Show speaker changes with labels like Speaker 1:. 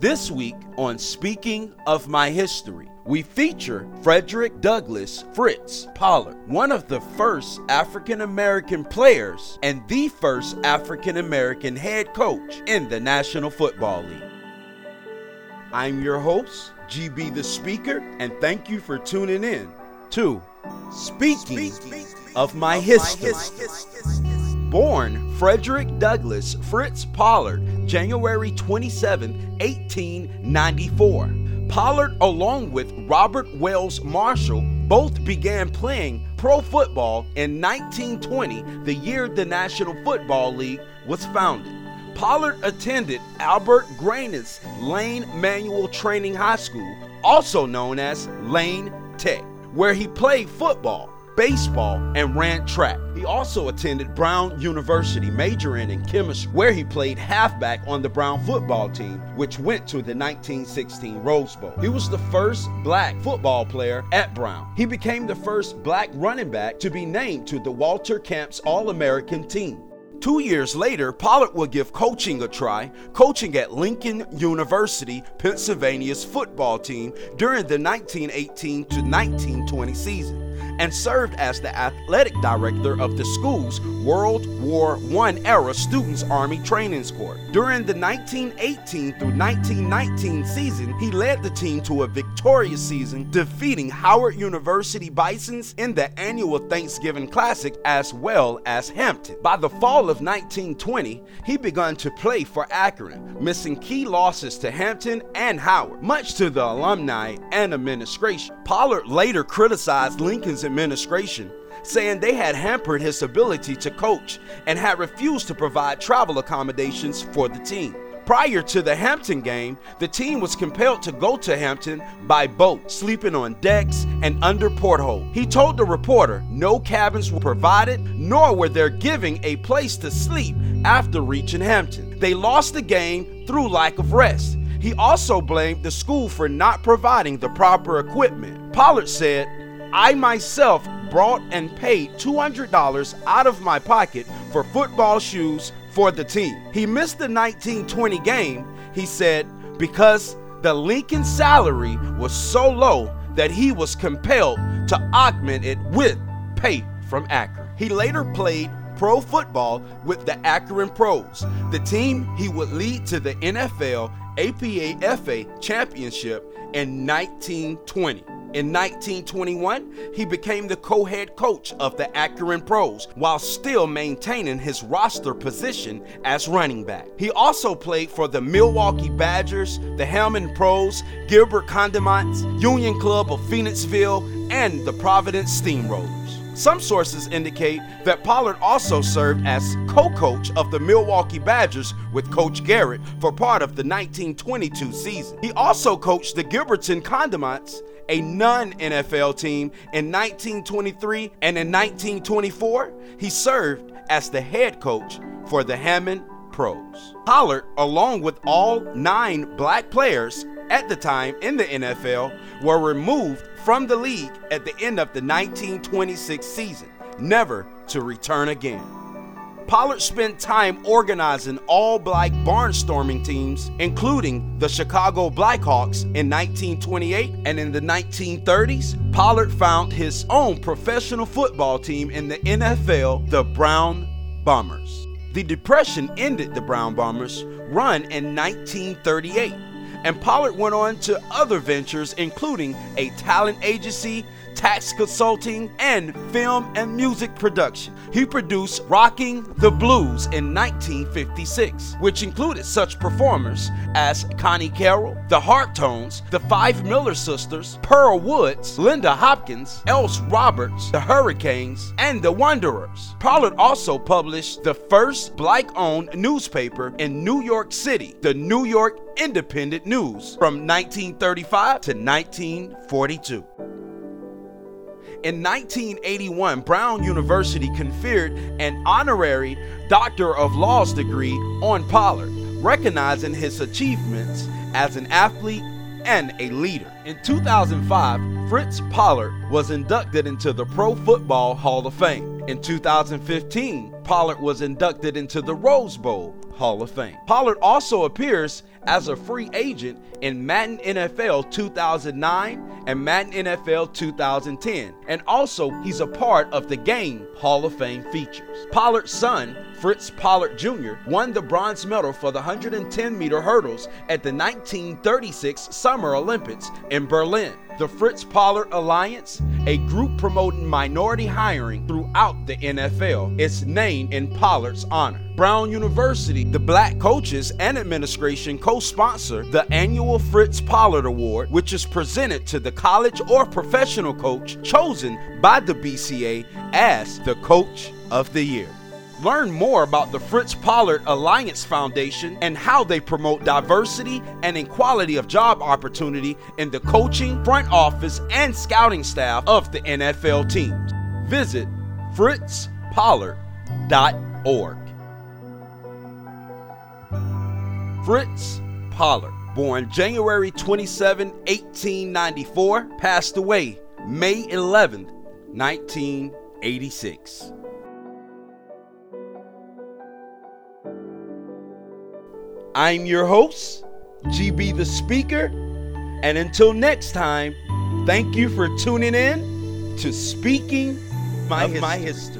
Speaker 1: This week on Speaking of My History, we feature Frederick Douglass Fritz Pollard, one of the first African American players and the first African American head coach in the National Football League. I'm your host, GB the Speaker, and thank you for tuning in to Speaking of My History. Born Frederick Douglass Fritz Pollard, January 27, 1894. Pollard, along with Robert Wells Marshall, both began playing pro football in 1920, the year the National Football League was founded. Pollard attended Albert Grannis Lane Manual Training High School, also known as Lane Tech, where he played football baseball, and ran track. He also attended Brown University, majoring in chemistry, where he played halfback on the Brown football team, which went to the 1916 Rose Bowl. He was the first black football player at Brown. He became the first black running back to be named to the Walter Camps All American team. Two years later, Pollard would give coaching a try, coaching at Lincoln University, Pennsylvania's football team during the 1918 to 1920 season and served as the athletic director of the school's World War I era Students Army Training Corps. During the 1918 through 1919 season, he led the team to a victorious season, defeating Howard University Bisons in the annual Thanksgiving Classic as well as Hampton. By the fall of 1920, he began to play for Akron, missing key losses to Hampton and Howard, much to the alumni and administration. Pollard later criticized Lincoln's administration, saying they had hampered his ability to coach and had refused to provide travel accommodations for the team. Prior to the Hampton game, the team was compelled to go to Hampton by boat, sleeping on decks and under porthole. He told the reporter no cabins were provided, nor were they giving a place to sleep after reaching Hampton. They lost the game through lack of rest. He also blamed the school for not providing the proper equipment. Pollard said, I myself brought and paid $200 out of my pocket for football shoes for the team. He missed the 1920 game, he said, because the Lincoln salary was so low that he was compelled to augment it with pay from Akron. He later played pro football with the Akron Pros, the team he would lead to the NFL APA-FA championship in 1920. In 1921, he became the co head coach of the Akron Pros while still maintaining his roster position as running back. He also played for the Milwaukee Badgers, the Hammond Pros, Gilbert Condiments, Union Club of Phoenixville, and the Providence Steamrollers. Some sources indicate that Pollard also served as co coach of the Milwaukee Badgers with Coach Garrett for part of the 1922 season. He also coached the Gilberton Condiments a non NFL team in 1923, and in 1924, he served as the head coach for the Hammond Pros. Pollard, along with all nine black players at the time in the NFL, were removed from the league at the end of the 1926 season, never to return again. Pollard spent time organizing all black barnstorming teams, including the Chicago Blackhawks in 1928. And in the 1930s, Pollard found his own professional football team in the NFL, the Brown Bombers. The Depression ended the Brown Bombers' run in 1938, and Pollard went on to other ventures, including a talent agency tax consulting, and film and music production. He produced Rocking the Blues in 1956, which included such performers as Connie Carroll, the Harptones, the Five Miller Sisters, Pearl Woods, Linda Hopkins, Else Roberts, the Hurricanes, and the Wanderers. Pollard also published the first black owned newspaper in New York City, the New York Independent News, from 1935 to 1942. In 1981, Brown University conferred an honorary Doctor of Laws degree on Pollard, recognizing his achievements as an athlete and a leader. In 2005, Fritz Pollard was inducted into the Pro Football Hall of Fame. In 2015, Pollard was inducted into the Rose Bowl Hall of Fame. Pollard also appears as a free agent in Madden NFL 2009 and Madden NFL 2010. And also, he's a part of the Game Hall of Fame features. Pollard's son, Fritz Pollard Jr., won the bronze medal for the 110 meter hurdles at the 1936 Summer Olympics in Berlin. The Fritz Pollard Alliance, a group promoting minority hiring throughout the NFL, is named in Pollard's honor. Brown University, the Black Coaches and Administration co sponsor the annual Fritz Pollard Award, which is presented to the college or professional coach chosen by the BCA as the Coach of the Year. Learn more about the Fritz Pollard Alliance Foundation and how they promote diversity and equality of job opportunity in the coaching, front office, and scouting staff of the NFL teams. Visit fritzpollard.org. Fritz Pollard, born January 27, 1894, passed away May 11, 1986. I'm your host, GB the Speaker, and until next time, thank you for tuning in to Speaking my, my history.